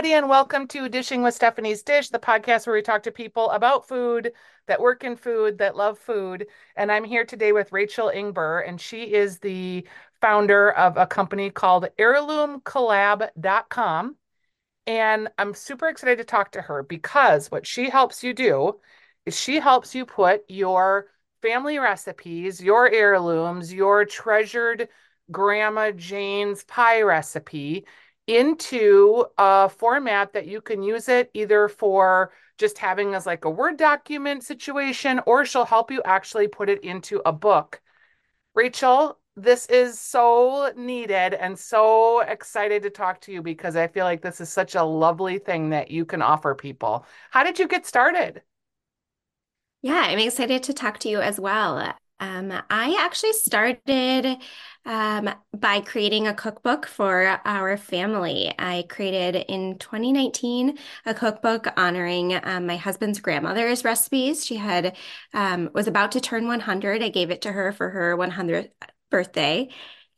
Everybody, and welcome to Dishing with Stephanie's Dish, the podcast where we talk to people about food, that work in food, that love food. And I'm here today with Rachel Ingber, and she is the founder of a company called heirloomcollab.com. And I'm super excited to talk to her because what she helps you do is she helps you put your family recipes, your heirlooms, your treasured Grandma Jane's pie recipe into a format that you can use it either for just having as like a Word document situation, or she'll help you actually put it into a book. Rachel, this is so needed and so excited to talk to you because I feel like this is such a lovely thing that you can offer people. How did you get started? Yeah, I'm excited to talk to you as well. Um, I actually started um, by creating a cookbook for our family. I created in 2019 a cookbook honoring um, my husband's grandmother's recipes. She had um, was about to turn 100. I gave it to her for her 100th birthday.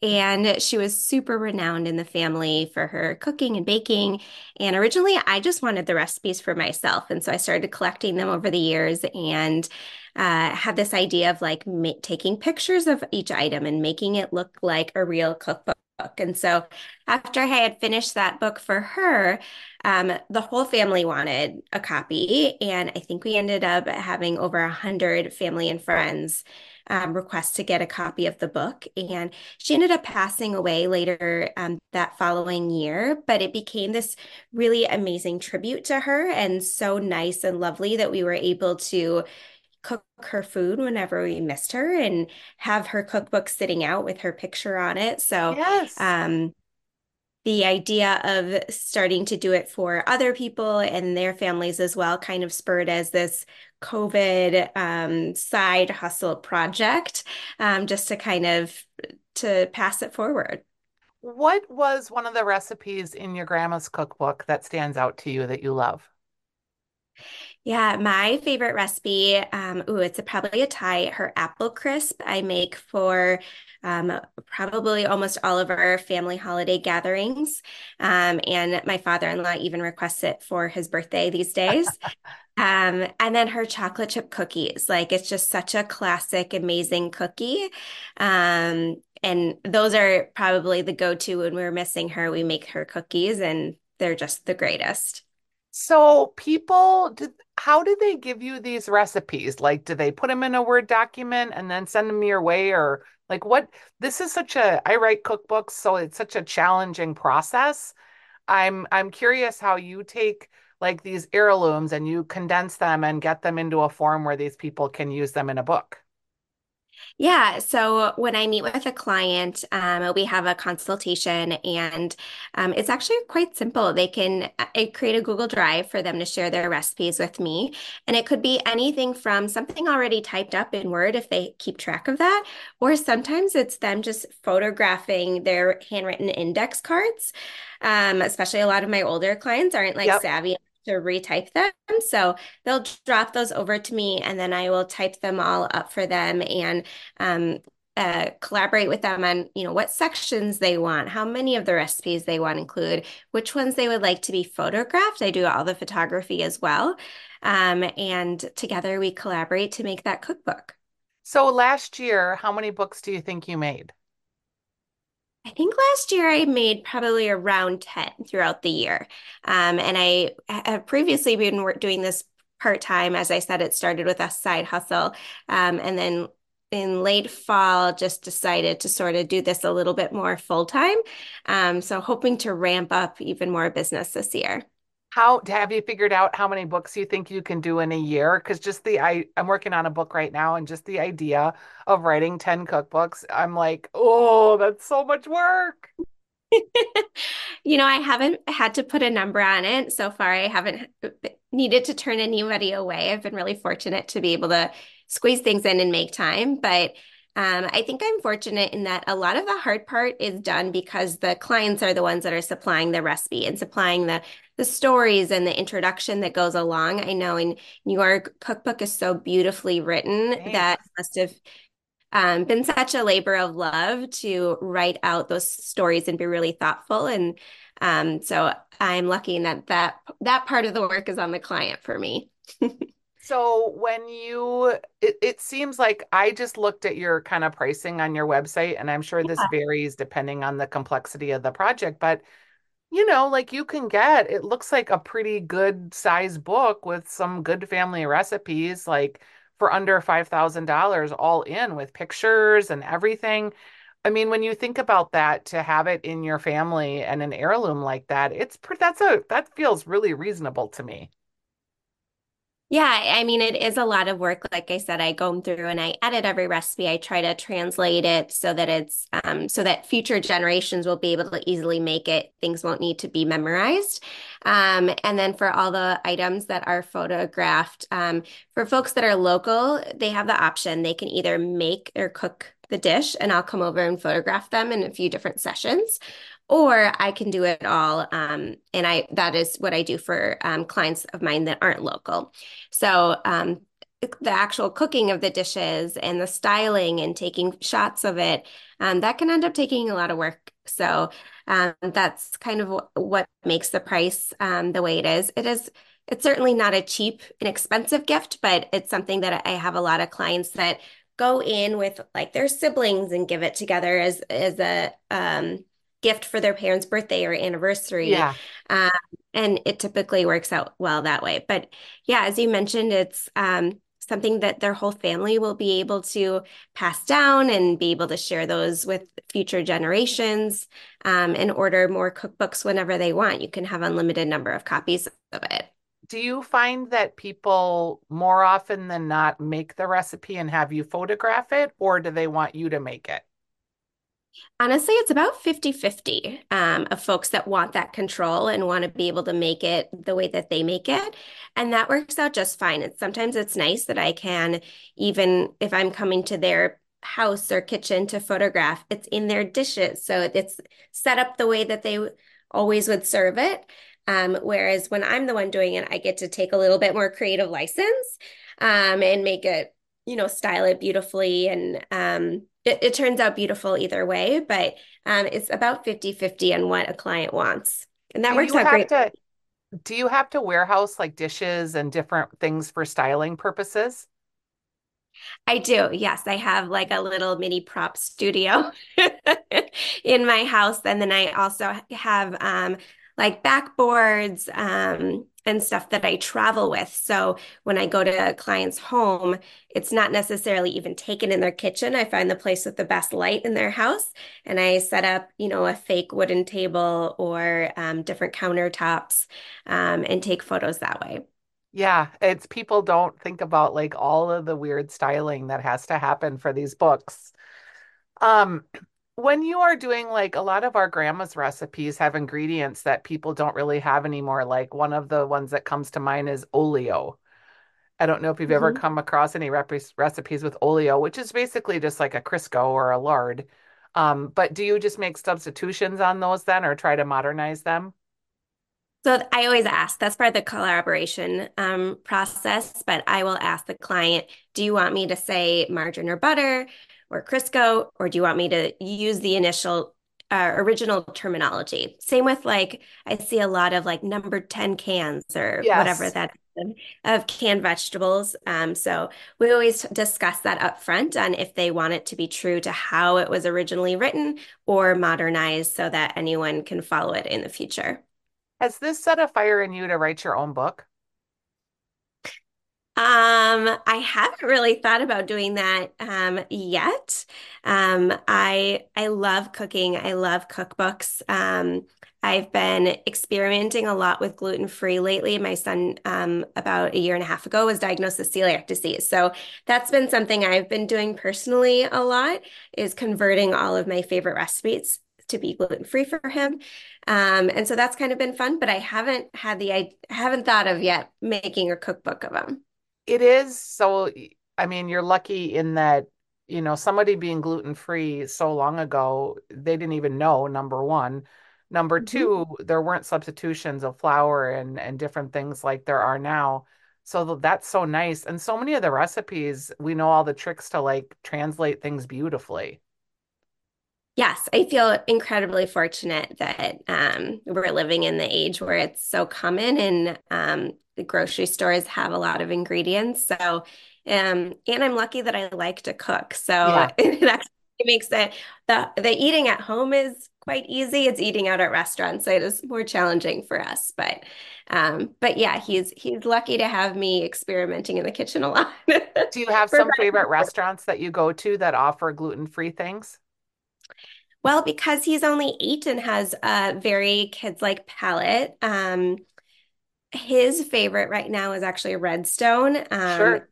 And she was super renowned in the family for her cooking and baking. And originally, I just wanted the recipes for myself. And so I started collecting them over the years and uh, had this idea of like ma- taking pictures of each item and making it look like a real cookbook. And so after I had finished that book for her, um, the whole family wanted a copy. And I think we ended up having over a hundred family and friends um, request to get a copy of the book. And she ended up passing away later um, that following year, but it became this really amazing tribute to her and so nice and lovely that we were able to cook her food whenever we missed her and have her cookbook sitting out with her picture on it. So, Yes. um, the idea of starting to do it for other people and their families as well kind of spurred as this COVID um, side hustle project, um, just to kind of to pass it forward. What was one of the recipes in your grandma's cookbook that stands out to you that you love? Yeah, my favorite recipe, um, ooh, it's a, probably a Thai, her apple crisp I make for um, probably almost all of our family holiday gatherings. Um, and my father-in-law even requests it for his birthday these days. Um, and then her chocolate chip cookies, like it's just such a classic, amazing cookie. Um, and those are probably the go-to when we're missing her. We make her cookies and they're just the greatest. So people, did, how do they give you these recipes? Like, do they put them in a Word document and then send them your way? Or like what? This is such a, I write cookbooks, so it's such a challenging process. I'm I'm curious how you take like these heirlooms and you condense them and get them into a form where these people can use them in a book. Yeah, so when I meet with a client, um, we have a consultation, and um, it's actually quite simple. They can I create a Google Drive for them to share their recipes with me, and it could be anything from something already typed up in Word if they keep track of that, or sometimes it's them just photographing their handwritten index cards. Um, especially a lot of my older clients aren't like Yep. savvy to retype them. So they'll drop those over to me and then I will type them all up for them and um, uh, collaborate with them on, you know, what sections they want, how many of the recipes they want to include, which ones they would like to be photographed. I do all the photography as well. Um, and together we collaborate to make that cookbook. So last year, how many books do you think you made? I think last year I made probably around 10 throughout the year. Um, and I have previously been doing this part time. As I said, it started with a side hustle. Um, and then in late fall, just decided to sort of do this a little bit more full time. Um, so hoping to ramp up even more business this year. How have you figured out how many books you think you can do in a year? Because just the I I'm working on a book right now, and just the idea of writing 10 cookbooks, I'm like, oh, that's so much work. You know, I haven't had to put a number on it so far. I haven't uh, needed to turn anybody away. I've been really fortunate to be able to squeeze things in and make time. But um, I think I'm fortunate in that a lot of the hard part is done because the clients are the ones that are supplying the recipe and supplying the the stories and the introduction that goes along. I know in your cookbook is so beautifully written that must have um, been such a labor of love to write out those stories and be really thoughtful. And um, so I'm lucky in that that that part of the work is on the client for me. So when you, it, it seems like I just looked at your kind of pricing on your website, and I'm sure this Yeah. varies depending on the complexity of the project, but you know, like you can get, it looks like a pretty good size book with some good family recipes, like for under $5,000 all in with pictures and everything. I mean, when you think about that, to have it in your family and an heirloom like that, it's that's a, that feels really reasonable to me. Yeah, I mean, it is a lot of work. Like I said, I go through and I edit every recipe. I try to translate it so that it's um, so that future generations will be able to easily make it. Things won't need to be memorized. Um, and then for all the items that are photographed, um, for folks that are local, they have the option. They can either make or cook the dish, and I'll come over and photograph them in a few different sessions or I can do it all. Um, and I that is what I do for um, clients of mine that aren't local. So um, the actual cooking of the dishes and the styling and taking shots of it, um, that can end up taking a lot of work. So um, that's kind of what makes the price um, the way it is. It is. It's certainly not a cheap and expensive gift, but it's something that I have a lot of clients that go in with like their siblings and give it together as as a um, gift for their parents' birthday or anniversary. Yeah. Um, and it typically works out well that way. But yeah, as you mentioned, it's um, something that their whole family will be able to pass down and be able to share those with future generations um, and order more cookbooks whenever they want. You can have unlimited number of copies of it. Do you find that people more often than not make the recipe and have you photograph it, or do they want you to make it? Honestly, it's about 50-50 um, of folks that want that control and want to be able to make it the way that they make it. And that works out just fine. And sometimes it's nice that I can, even if I'm coming to their house or kitchen to photograph, it's in their dishes. So it's set up the way that they always would serve it. Um, whereas when I'm the one doing it, I get to take a little bit more creative license um, and make it, you know, style it beautifully and um, it, it turns out beautiful either way, but um, it's about 50 50 on what a client wants. And that Do works you out have great. to do you have to warehouse like dishes and different things for styling purposes? I do. Yes, I have like a little mini prop studio in my house. And then I also have um, like backboards um, and stuff that I travel with. So when I go to a client's home, it's not necessarily even taken in their kitchen. I find the place with the best light in their house and I set up, you know, a fake wooden table or um, different countertops um, and take photos that way. Yeah, it's people don't think about like all of the weird styling that has to happen for these books. Um, when you are doing like a lot of our grandma's recipes have ingredients that people don't really have anymore. Like one of the ones that comes to mind is oleo. I don't know if you've ever Mhm. come across any rep recipes with oleo, which is basically just like a Crisco or a lard. Um, but do you just make substitutions on those then or try to modernize them? So I always ask, that's part of the collaboration um, process, but I will ask the client, do you want me to say margarine or butter or Crisco, or do you want me to use the initial uh, original terminology? Same with like, I see a lot of like number 10 cans or whatever that of canned vegetables. Um, so we always discuss that up front on if they want it to be true to how it was originally written or modernized so that anyone can follow it in the future. Has this set a fire in you to write your own book? Um, I haven't really thought about doing that um, yet. Um, I I love cooking. I love cookbooks. Um, I've been experimenting a lot with gluten-free lately. My son, um, about a year and a half ago, was diagnosed with celiac disease. So that's been something I've been doing personally a lot, is converting all of my favorite recipes to be gluten-free for him. Um, and so that's kind of been fun, but I haven't had the I haven't thought of yet making a cookbook of them. It is so, I mean, you're lucky in that, you know, somebody being gluten free so long ago, they didn't even know, number one. Number Mhm. two, there weren't substitutions of flour and and different things like there are now. So that's so nice. And so many of the recipes, we know all the tricks to like translate things beautifully. Yes, I feel incredibly fortunate that um, we're living in the age where it's so common and um, the grocery stores have a lot of ingredients. So, um, and I'm lucky that I like to cook. So Yeah. it actually makes it the the eating at home is quite easy. It's eating out at restaurants, so it is more challenging for us. But um, but yeah, he's he's lucky to have me experimenting in the kitchen a lot. Do you have some favorite restaurants that you go to that offer gluten-free things? Well, because he's only eight and has a very kids-like palate, um, his favorite right now is actually Redstone. Um, Sure.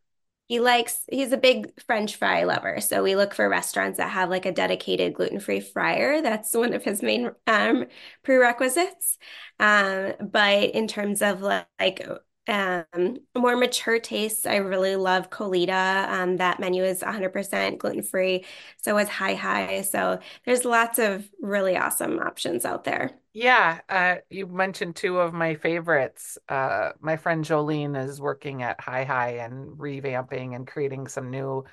he likes, he's a big French fry lover. So we look for restaurants that have like a dedicated gluten-free fryer. That's one of his main um, prerequisites. Um, but in terms of like um, more mature tastes, I really love Colita. Um, that menu is 100% gluten-free. So is Hai Hai. So there's lots of really awesome options out there. Yeah, uh, you mentioned two of my favorites. Uh, my friend Jolene is working at Hai Hai and revamping and creating some new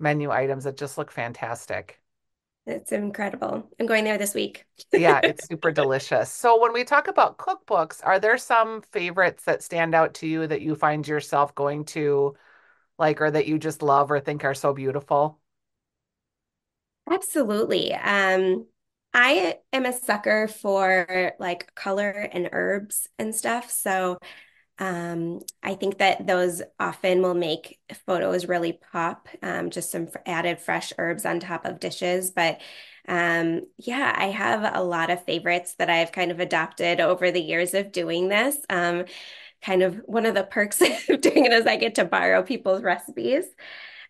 menu items that just look fantastic. It's incredible. I'm going there this week. Yeah, it's super delicious. So when we talk about cookbooks, are there some favorites that stand out to you that you find yourself going to, like, or that you just love or think are so beautiful? Absolutely. Um, I am a sucker for like color and herbs and stuff. So um, I think that those often will make photos really pop, um, just some added fresh herbs on top of dishes. But um, yeah, I have a lot of favorites that I've kind of adopted over the years of doing this. Um, kind of one of the perks of doing it is I get to borrow people's recipes.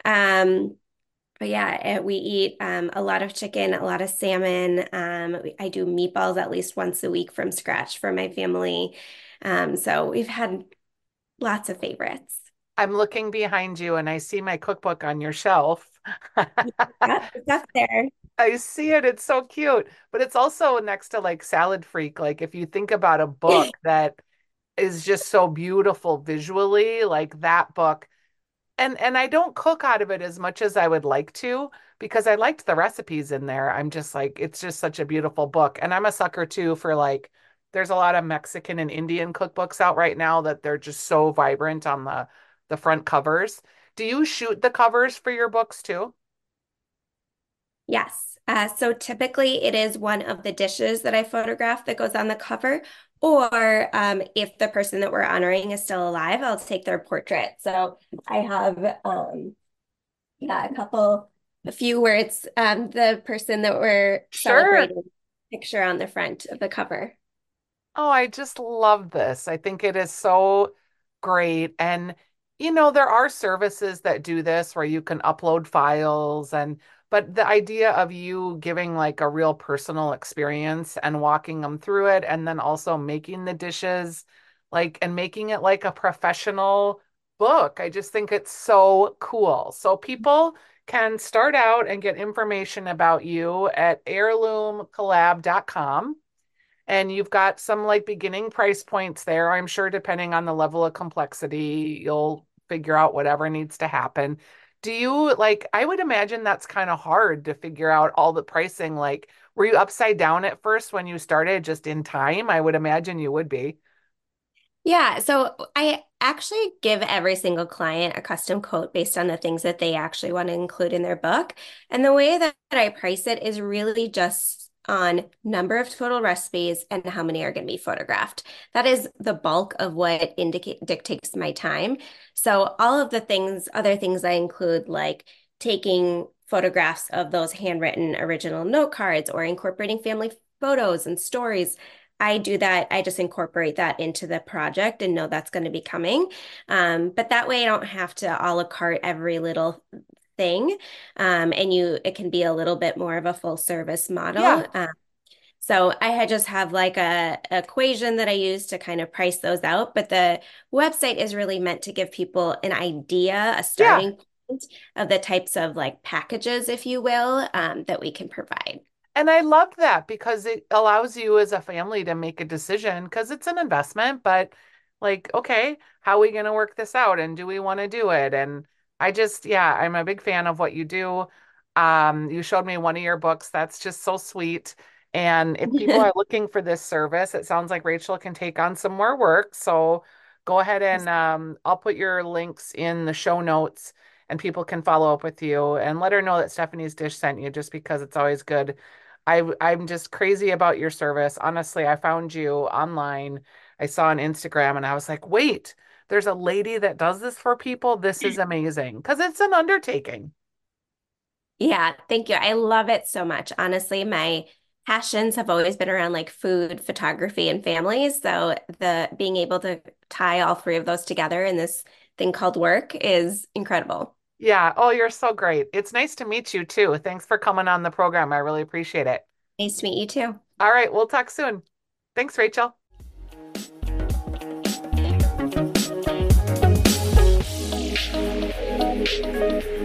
Um, but yeah, we eat um, a lot of chicken, a lot of salmon. Um, I do meatballs at least once a week from scratch for my family. Um, so we've had lots of favorites. I'm looking behind you and I see my cookbook on your shelf. Yep, it's up there. I see it. It's so cute. But it's also next to like Salad Freak. Like if you think about a book that is just so beautiful visually, like that book. And and I don't cook out of it as much as I would like to because I liked the recipes in there. I'm just like it's just such a beautiful book. And I'm a sucker too for like there's a lot of Mexican and Indian cookbooks out right now that they're just so vibrant on the the front covers. Do you shoot the covers for your books too? Yes. Uh, so typically it is one of the dishes that I photograph that goes on the cover. Or um, if the person that we're honoring is still alive, I'll take their portrait. So I have um, yeah, a couple, a few where it's um, the person that we're Sure. celebrating picture on the front of the cover. Oh, I just love this. I think it is so great. And, you know, there are services that do this where you can upload files and, but the idea of you giving like a real personal experience and walking them through it and then also making the dishes like and making it like a professional book, I just think it's so cool. So people can start out and get information about you at heirloomcollab.com. And you've got some like beginning price points there. I'm sure depending on the level of complexity, you'll figure out whatever needs to happen. Do you like, I would imagine that's kind of hard to figure out all the pricing. Like, were you upside down at first when you started just in time? I would imagine you would be. Yeah, so uh, I actually give every single client a custom quote based on the things that they actually want to include in their book. And the way that I price it is really just on number of total recipes and how many are going to be photographed. That is the bulk of what indicate dictates my time. So all of the things, other things I include like taking photographs of those handwritten original note cards or incorporating family photos and stories I do that. I just incorporate that into the project and know that's going to be coming. Um, but that way I don't have to a la carte every little thing. Um, and you, it can be a little bit more of a full service Yeah. model. Um, so I had just have like a, equation that I use to kind of price those out. But the website is really meant to give people an idea, a Yeah. starting point of the types of like packages, if you will, um, that we can provide. And I love that because it allows you as a family to make a decision because it's an investment, but Like, okay, how are we going to work this out? And do we want to do it? And I just, yeah, I'm a big fan of what you do. Um, you showed me one of your books. That's just so sweet. And if people are looking for this service, it sounds like Rachel can take on some more work. So go ahead and um, I'll put your links in the show notes and people can follow up with you and let her know that Stephanie's Dish sent you just because it's always good. I, I'm just crazy about your service. Honestly, I found you online. I saw on Instagram and I was like, wait, there's a lady that does this for people. This is amazing because it's an undertaking. Yeah, thank you. I love it so much. Honestly, my passions have always been around like food, photography, and families. So the being able to tie all three of those together in this thing called work is incredible. Yeah. Oh, you're so great. It's nice to meet you too. Thanks for coming on the program. I really appreciate it. Nice to meet you too. All right. We'll talk soon. Thanks, Rachel. Música